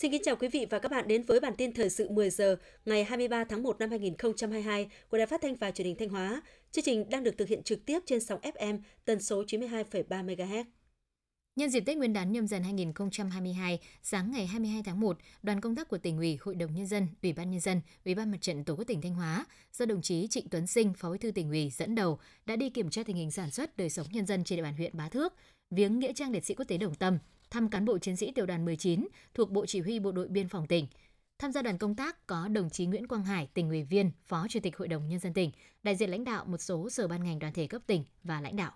Xin kính chào quý vị và các bạn đến với bản tin thời sự 10 giờ ngày 23 tháng 1 năm 2022 của Đài Phát thanh và Truyền hình Thanh Hóa. Chương trình đang được thực hiện trực tiếp trên sóng FM tần số 92,3 MHz. Nhân dịp Tết Nguyên đán nhâm dần 2022, sáng ngày 22 tháng 1, đoàn công tác của tỉnh ủy, Hội đồng nhân dân, Ủy ban nhân dân, Ủy ban Mặt trận Tổ quốc tỉnh Thanh Hóa do đồng chí Trịnh Tuấn Sinh, Phó Bí thư tỉnh ủy dẫn đầu đã đi kiểm tra tình hình sản xuất đời sống nhân dân trên địa bàn huyện Bá Thước, viếng nghĩa trang liệt sĩ quốc tế Đồng Tâm, thăm cán bộ chiến sĩ tiểu đoàn 19 thuộc Bộ Chỉ huy Bộ đội Biên phòng tỉnh. Tham gia đoàn công tác có đồng chí Nguyễn Quang Hải, tỉnh ủy viên, Phó Chủ tịch Hội đồng Nhân dân tỉnh, đại diện lãnh đạo một số sở ban ngành đoàn thể cấp tỉnh và lãnh đạo.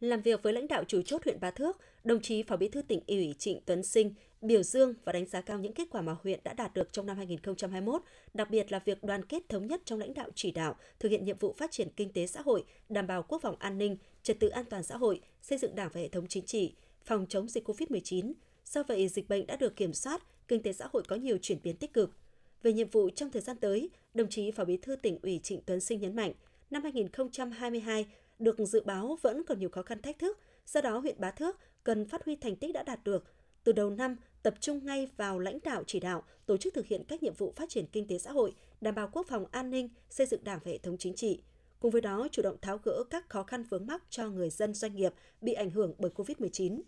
Làm việc với lãnh đạo chủ chốt huyện Ba Thước, đồng chí Phó Bí thư tỉnh ủy Trịnh Tuấn Sinh biểu dương và đánh giá cao những kết quả mà huyện đã đạt được trong năm 2021, đặc biệt là việc đoàn kết thống nhất trong lãnh đạo chỉ đạo, thực hiện nhiệm vụ phát triển kinh tế xã hội, đảm bảo quốc phòng an ninh, trật tự an toàn xã hội, xây dựng Đảng và hệ thống chính trị, phòng chống dịch COVID-19. Do vậy, dịch bệnh đã được kiểm soát, kinh tế xã hội có nhiều chuyển biến tích cực. Về nhiệm vụ trong thời gian tới, đồng chí Phó Bí thư tỉnh ủy Trịnh Tuấn Sinh nhấn mạnh, năm 2022 được dự báo vẫn còn nhiều khó khăn thách thức, do đó huyện Bá Thước cần phát huy thành tích đã đạt được. Từ đầu năm, tập trung ngay vào lãnh đạo chỉ đạo, tổ chức thực hiện các nhiệm vụ phát triển kinh tế xã hội, đảm bảo quốc phòng an ninh, xây dựng đảng và hệ thống chính trị. Cùng với đó, chủ động tháo gỡ các khó khăn vướng mắc cho người dân doanh nghiệp bị ảnh hưởng bởi COVID-19.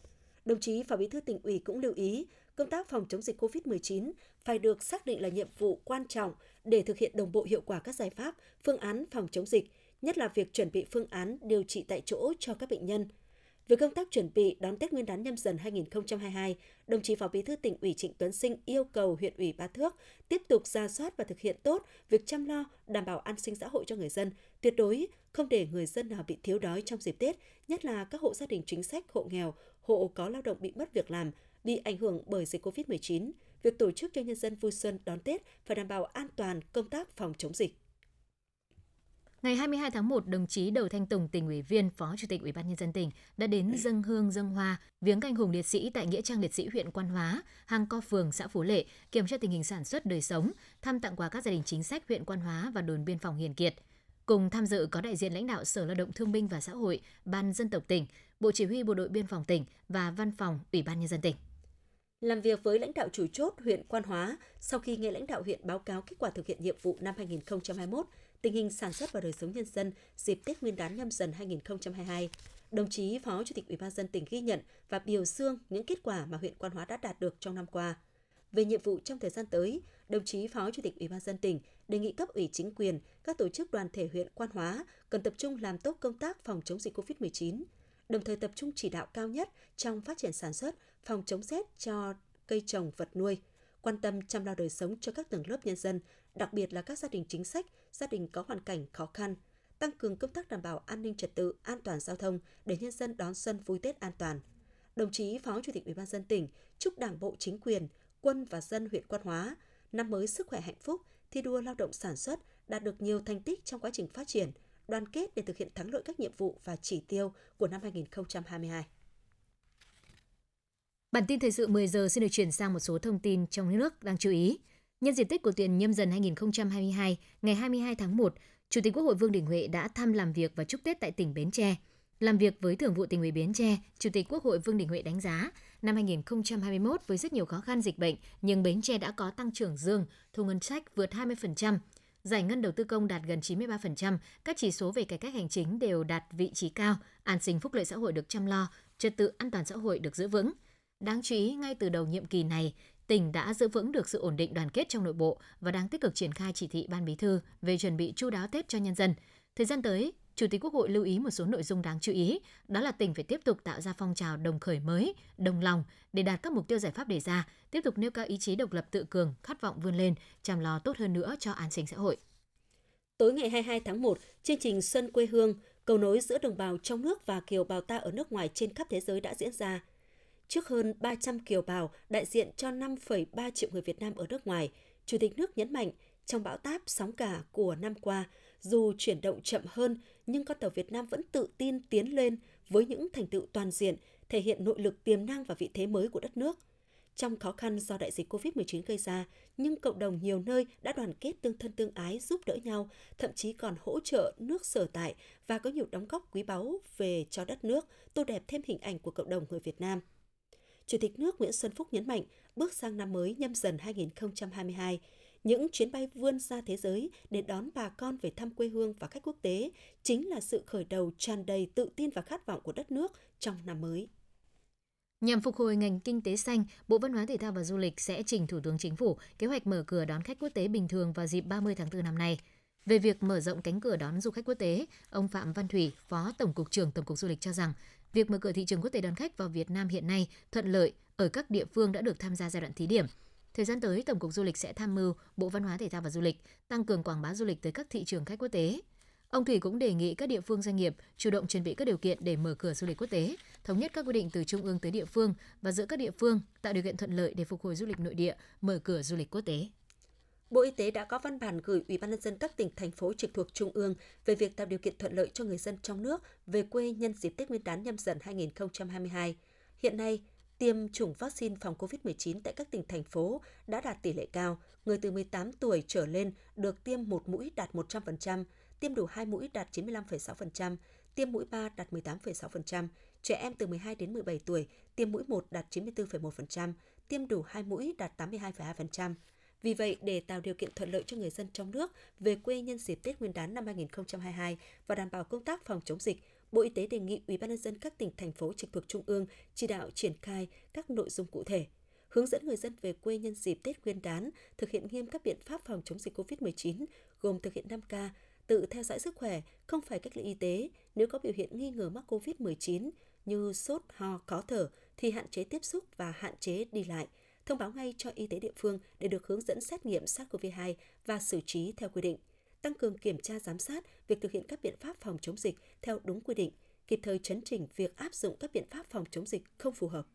Đồng chí Phó Bí thư tỉnh ủy cũng lưu ý, công tác phòng chống dịch COVID-19 phải được xác định là nhiệm vụ quan trọng để thực hiện đồng bộ hiệu quả các giải pháp, phương án phòng chống dịch, nhất là việc chuẩn bị phương án điều trị tại chỗ cho các bệnh nhân. Về công tác chuẩn bị đón Tết Nguyên đán nhâm dần 2022, đồng chí Phó Bí thư tỉnh ủy Trịnh Tuấn Sinh yêu cầu huyện ủy Ba Thước tiếp tục ra soát và thực hiện tốt việc chăm lo, đảm bảo an sinh xã hội cho người dân, tuyệt đối không để người dân nào bị thiếu đói trong dịp Tết, nhất là các hộ gia đình chính sách, hộ nghèo, hộ có lao động bị mất việc làm, bị ảnh hưởng bởi dịch COVID-19. Việc tổ chức cho nhân dân vui xuân đón Tết phải đảm bảo an toàn công tác phòng chống dịch. Ngày 22 tháng 1, đồng chí Đầu Thanh Tùng, tỉnh ủy viên, Phó Chủ tịch Ủy ban nhân dân tỉnh đã đến dâng hương dâng hoa, viếng canh hùng liệt sĩ tại nghĩa trang liệt sĩ huyện Quan Hóa, hàng co phường xã Phú Lệ, kiểm tra tình hình sản xuất đời sống, thăm tặng quà các gia đình chính sách huyện Quan Hóa và đồn biên phòng Hiền Kiệt. Cùng tham dự có đại diện lãnh đạo Sở Lao động Thương binh và Xã hội, Ban dân tộc tỉnh, Bộ Chỉ huy Bộ đội Biên phòng tỉnh và Văn phòng Ủy ban nhân dân tỉnh. Làm việc với lãnh đạo chủ chốt huyện Quan Hóa, sau khi nghe lãnh đạo huyện báo cáo kết quả thực hiện nhiệm vụ năm 2021, tình hình sản xuất và đời sống nhân dân dịp Tết Nguyên đán nhâm dần 2022. Đồng chí Phó Chủ tịch Ủy ban dân tỉnh ghi nhận và biểu dương những kết quả mà huyện Quan Hóa đã đạt được trong năm qua. Về nhiệm vụ trong thời gian tới, đồng chí Phó Chủ tịch Ủy ban dân tỉnh đề nghị cấp ủy chính quyền, các tổ chức đoàn thể huyện Quan Hóa cần tập trung làm tốt công tác phòng chống dịch COVID-19, đồng thời tập trung chỉ đạo cao nhất trong phát triển sản xuất, phòng chống rét cho cây trồng vật nuôi, quan tâm chăm lo đời sống cho các tầng lớp nhân dân, đặc biệt là các gia đình chính sách, gia đình có hoàn cảnh khó khăn, tăng cường công tác đảm bảo an ninh trật tự, an toàn giao thông để nhân dân đón xuân vui Tết an toàn. Đồng chí Phó Chủ tịch Ủy ban dân tỉnh chúc Đảng bộ chính quyền, quân và dân huyện Quan Hóa năm mới sức khỏe hạnh phúc, thi đua lao động sản xuất, đạt được nhiều thành tích trong quá trình phát triển, đoàn kết để thực hiện thắng lợi các nhiệm vụ và chỉ tiêu của năm 2022. Bản tin thời sự 10 giờ xin được chuyển sang một số thông tin trong nước đang chú ý. Nhân dịp Tết của tiền nhâm dần 2022, ngày 22 tháng 1, Chủ tịch Quốc hội Vương Đình Huệ đã thăm làm việc và chúc Tết tại tỉnh Bến Tre. Làm việc với Thường vụ tỉnh ủy Bến Tre, Chủ tịch Quốc hội Vương Đình Huệ đánh giá, năm 2021 với rất nhiều khó khăn dịch bệnh, nhưng Bến Tre đã có tăng trưởng dương, thu ngân sách vượt 20%, giải ngân đầu tư công đạt gần 93%, các chỉ số về cải cách hành chính đều đạt vị trí cao, an sinh phúc lợi xã hội được chăm lo, trật tự an toàn xã hội được giữ vững. Đáng chú ý, ngay từ đầu nhiệm kỳ này, tỉnh đã giữ vững được sự ổn định đoàn kết trong nội bộ và đang tích cực triển khai chỉ thị Ban Bí thư về chuẩn bị chu đáo Tết cho nhân dân. Thời gian tới, Chủ tịch Quốc hội lưu ý một số nội dung đáng chú ý, đó là tỉnh phải tiếp tục tạo ra phong trào đồng khởi mới, đồng lòng để đạt các mục tiêu giải pháp đề ra, tiếp tục nêu cao ý chí độc lập tự cường, khát vọng vươn lên, chăm lo tốt hơn nữa cho an sinh xã hội. Tối ngày 22 tháng 1, chương trình Xuân quê hương, cầu nối giữa đồng bào trong nước và kiều bào ta ở nước ngoài trên khắp thế giới đã diễn ra trước hơn 300 kiều bào đại diện cho 5,3 triệu người Việt Nam ở nước ngoài, Chủ tịch nước nhấn mạnh trong bão táp sóng cả của năm qua, dù chuyển động chậm hơn nhưng con tàu Việt Nam vẫn tự tin tiến lên với những thành tựu toàn diện, thể hiện nội lực tiềm năng và vị thế mới của đất nước. Trong khó khăn do đại dịch COVID-19 gây ra, nhưng cộng đồng nhiều nơi đã đoàn kết tương thân tương ái giúp đỡ nhau, thậm chí còn hỗ trợ nước sở tại và có nhiều đóng góp quý báu về cho đất nước, tô đẹp thêm hình ảnh của cộng đồng người Việt Nam. Chủ tịch nước Nguyễn Xuân Phúc nhấn mạnh, bước sang năm mới nhâm dần 2022, những chuyến bay vươn ra thế giới để đón bà con về thăm quê hương và khách quốc tế chính là sự khởi đầu tràn đầy tự tin và khát vọng của đất nước trong năm mới. Nhằm phục hồi ngành kinh tế xanh, Bộ Văn hóa Thể thao và Du lịch sẽ trình Thủ tướng Chính phủ kế hoạch mở cửa đón khách quốc tế bình thường vào dịp 30 tháng 4 năm nay. Về việc mở rộng cánh cửa đón du khách quốc tế, ông Phạm Văn Thủy, Phó Tổng cục trưởng Tổng cục Du lịch cho rằng, việc mở cửa thị trường quốc tế đón khách vào Việt Nam hiện nay thuận lợi ở các địa phương đã được tham gia giai đoạn thí điểm. Thời gian tới, Tổng cục Du lịch sẽ tham mưu Bộ Văn hóa Thể thao và Du lịch tăng cường quảng bá du lịch tới các thị trường khách quốc tế. Ông Thủy cũng đề nghị các địa phương doanh nghiệp chủ động chuẩn bị các điều kiện để mở cửa du lịch quốc tế, thống nhất các quy định từ trung ương tới địa phương và giữa các địa phương tạo điều kiện thuận lợi để phục hồi du lịch nội địa, mở cửa du lịch quốc tế. Bộ Y tế đã có văn bản gửi Ủy ban nhân dân các tỉnh thành phố trực thuộc trung ương về việc tạo điều kiện thuận lợi cho người dân trong nước về quê nhân dịp Tết Nguyên đán nhâm dần 2022. Hiện nay, tiêm chủng vaccine phòng COVID-19 tại các tỉnh thành phố đã đạt tỷ lệ cao, người từ 18 tuổi trở lên được tiêm một mũi đạt 100%, tiêm đủ 2 mũi đạt 95,6%, tiêm mũi 3 đạt 18,6%, trẻ em từ 12 đến 17 tuổi tiêm mũi 1 đạt 94,1%, tiêm đủ 2 mũi đạt 82,2%. Vì vậy, để tạo điều kiện thuận lợi cho người dân trong nước về quê nhân dịp Tết Nguyên đán năm 2022 và đảm bảo công tác phòng chống dịch, Bộ Y tế đề nghị Ủy ban nhân dân các tỉnh thành phố trực thuộc trung ương chỉ đạo triển khai các nội dung cụ thể, hướng dẫn người dân về quê nhân dịp Tết Nguyên đán thực hiện nghiêm các biện pháp phòng chống dịch COVID-19 gồm thực hiện 5K, tự theo dõi sức khỏe, không phải cách ly y tế, nếu có biểu hiện nghi ngờ mắc COVID-19 như sốt, ho, khó thở thì hạn chế tiếp xúc và hạn chế đi lại, thông báo ngay cho y tế địa phương để được hướng dẫn xét nghiệm SARS-CoV-2 và xử trí theo quy định, tăng cường kiểm tra giám sát việc thực hiện các biện pháp phòng chống dịch theo đúng quy định, kịp thời chấn chỉnh việc áp dụng các biện pháp phòng chống dịch không phù hợp.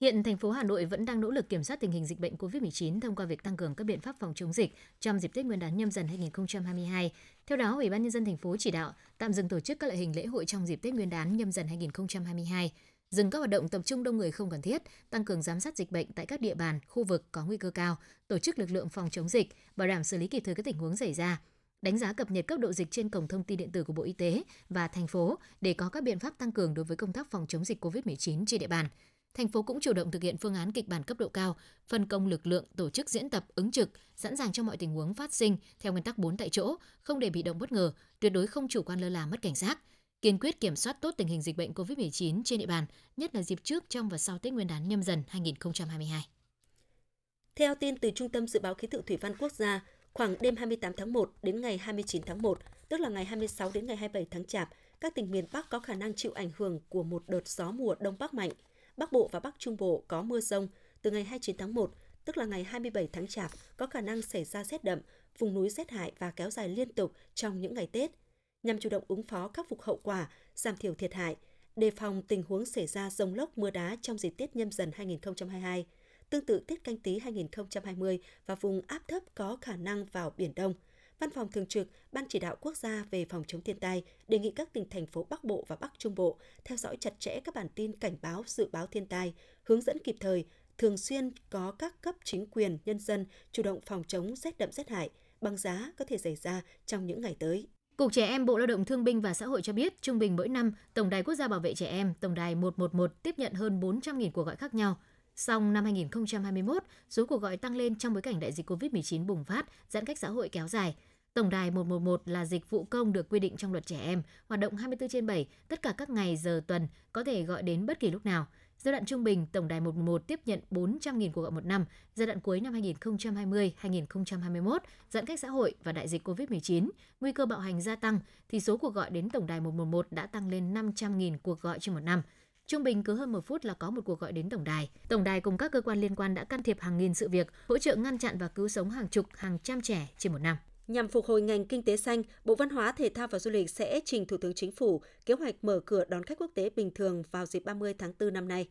Hiện thành phố Hà Nội vẫn đang nỗ lực kiểm soát tình hình dịch bệnh COVID-19 thông qua việc tăng cường các biện pháp phòng chống dịch trong dịp Tết Nguyên đán nhâm dần 2022. Theo đó, Ủy ban nhân dân thành phố chỉ đạo tạm dừng tổ chức các loại hình lễ hội trong dịp Tết Nguyên đán nhâm dần 2022, dừng các hoạt động tập trung đông người không cần thiết, tăng cường giám sát dịch bệnh tại các địa bàn, khu vực có nguy cơ cao, tổ chức lực lượng phòng chống dịch, bảo đảm xử lý kịp thời các tình huống xảy ra, đánh giá cập nhật cấp độ dịch trên cổng thông tin điện tử của Bộ Y tế và thành phố để có các biện pháp tăng cường đối với công tác phòng chống dịch COVID-19 trên địa bàn. Thành phố cũng chủ động thực hiện phương án kịch bản cấp độ cao, phân công lực lượng tổ chức diễn tập ứng trực, sẵn sàng cho mọi tình huống phát sinh theo nguyên tắc 4 tại chỗ, không để bị động bất ngờ, tuyệt đối không chủ quan lơ là mất cảnh giác, kiên quyết kiểm soát tốt tình hình dịch bệnh COVID-19 trên địa bàn, nhất là dịp trước, trong và sau Tết Nguyên đán nhâm dần 2022. Theo tin từ Trung tâm Dự báo Khí tượng Thủy văn Quốc gia, khoảng đêm 28 tháng 1 đến ngày 29 tháng 1, tức là ngày 26 đến ngày 27 tháng Chạp, các tỉnh miền Bắc có khả năng chịu ảnh hưởng của một đợt gió mùa đông bắc mạnh – Bắc Bộ và Bắc Trung Bộ có mưa rông. Từ ngày 29 tháng 1, tức là ngày 27 tháng Chạp, có khả năng xảy ra rét đậm, vùng núi rét hại và kéo dài liên tục trong những ngày Tết. Nhằm chủ động ứng phó khắc phục hậu quả, giảm thiểu thiệt hại, đề phòng tình huống xảy ra rông lốc mưa đá trong dịp Tết nhâm dần 2022. Tương tự Tết canh tí 2020 và vùng áp thấp có khả năng vào Biển Đông – Văn phòng Thường trực Ban Chỉ đạo Quốc gia về phòng chống thiên tai đề nghị các tỉnh thành phố Bắc Bộ và Bắc Trung Bộ theo dõi chặt chẽ các bản tin cảnh báo dự báo thiên tai, hướng dẫn kịp thời, thường xuyên có các cấp chính quyền, nhân dân chủ động phòng chống rét đậm rét hại, băng giá có thể xảy ra trong những ngày tới. Cục Trẻ Em Bộ Lao động Thương binh và Xã hội cho biết, trung bình mỗi năm, Tổng đài Quốc gia Bảo vệ Trẻ Em, Tổng đài 111 tiếp nhận hơn 400.000 cuộc gọi khác nhau. Song năm 2021, số cuộc gọi tăng lên trong bối cảnh đại dịch COVID-19 bùng phát, giãn cách xã hội kéo dài – Tổng đài 111 là dịch vụ công được quy định trong luật trẻ em, hoạt động 24 trên 7, tất cả các ngày giờ tuần, có thể gọi đến bất kỳ lúc nào. Giai đoạn trung bình, Tổng đài 111 tiếp nhận 400.000 cuộc gọi một năm. Giai đoạn cuối năm 2020-2021, giãn cách xã hội và đại dịch COVID-19, nguy cơ bạo hành gia tăng, thì số cuộc gọi đến Tổng đài 111 đã tăng lên 500.000 cuộc gọi trên một năm. Trung bình cứ hơn một phút là có một cuộc gọi đến tổng đài. Tổng đài cùng các cơ quan liên quan đã can thiệp hàng nghìn sự việc, hỗ trợ ngăn chặn và cứu sống hàng chục, hàng trăm trẻ trên một năm. Nhằm phục hồi ngành kinh tế xanh, Bộ Văn hóa, Thể thao và Du lịch sẽ trình Thủ tướng Chính phủ kế hoạch mở cửa đón khách quốc tế bình thường vào dịp 30 tháng 4 năm nay.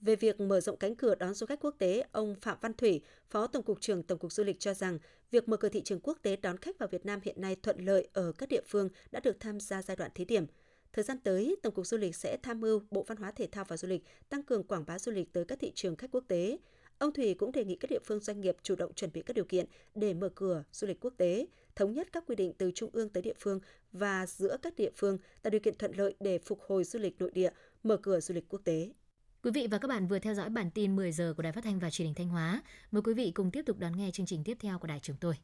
Về việc mở rộng cánh cửa đón du khách quốc tế, ông Phạm Văn Thủy, Phó Tổng cục trưởng Tổng cục Du lịch cho rằng, việc mở cửa thị trường quốc tế đón khách vào Việt Nam hiện nay thuận lợi ở các địa phương đã được tham gia giai đoạn thí điểm. Thời gian tới, Tổng cục Du lịch sẽ tham mưu Bộ Văn hóa Thể thao và Du lịch tăng cường quảng bá du lịch tới các thị trường khách quốc tế, Ông Thủy cũng đề nghị các địa phương doanh nghiệp chủ động chuẩn bị các điều kiện để mở cửa du lịch quốc tế, thống nhất các quy định từ trung ương tới địa phương và giữa các địa phương tạo điều kiện thuận lợi để phục hồi du lịch nội địa, mở cửa du lịch quốc tế. Quý vị và các bạn vừa theo dõi bản tin 10 giờ của Đài Phát thanh và Truyền hình Thanh Hóa. Mời quý vị cùng tiếp tục đón nghe chương trình tiếp theo của đài chúng tôi.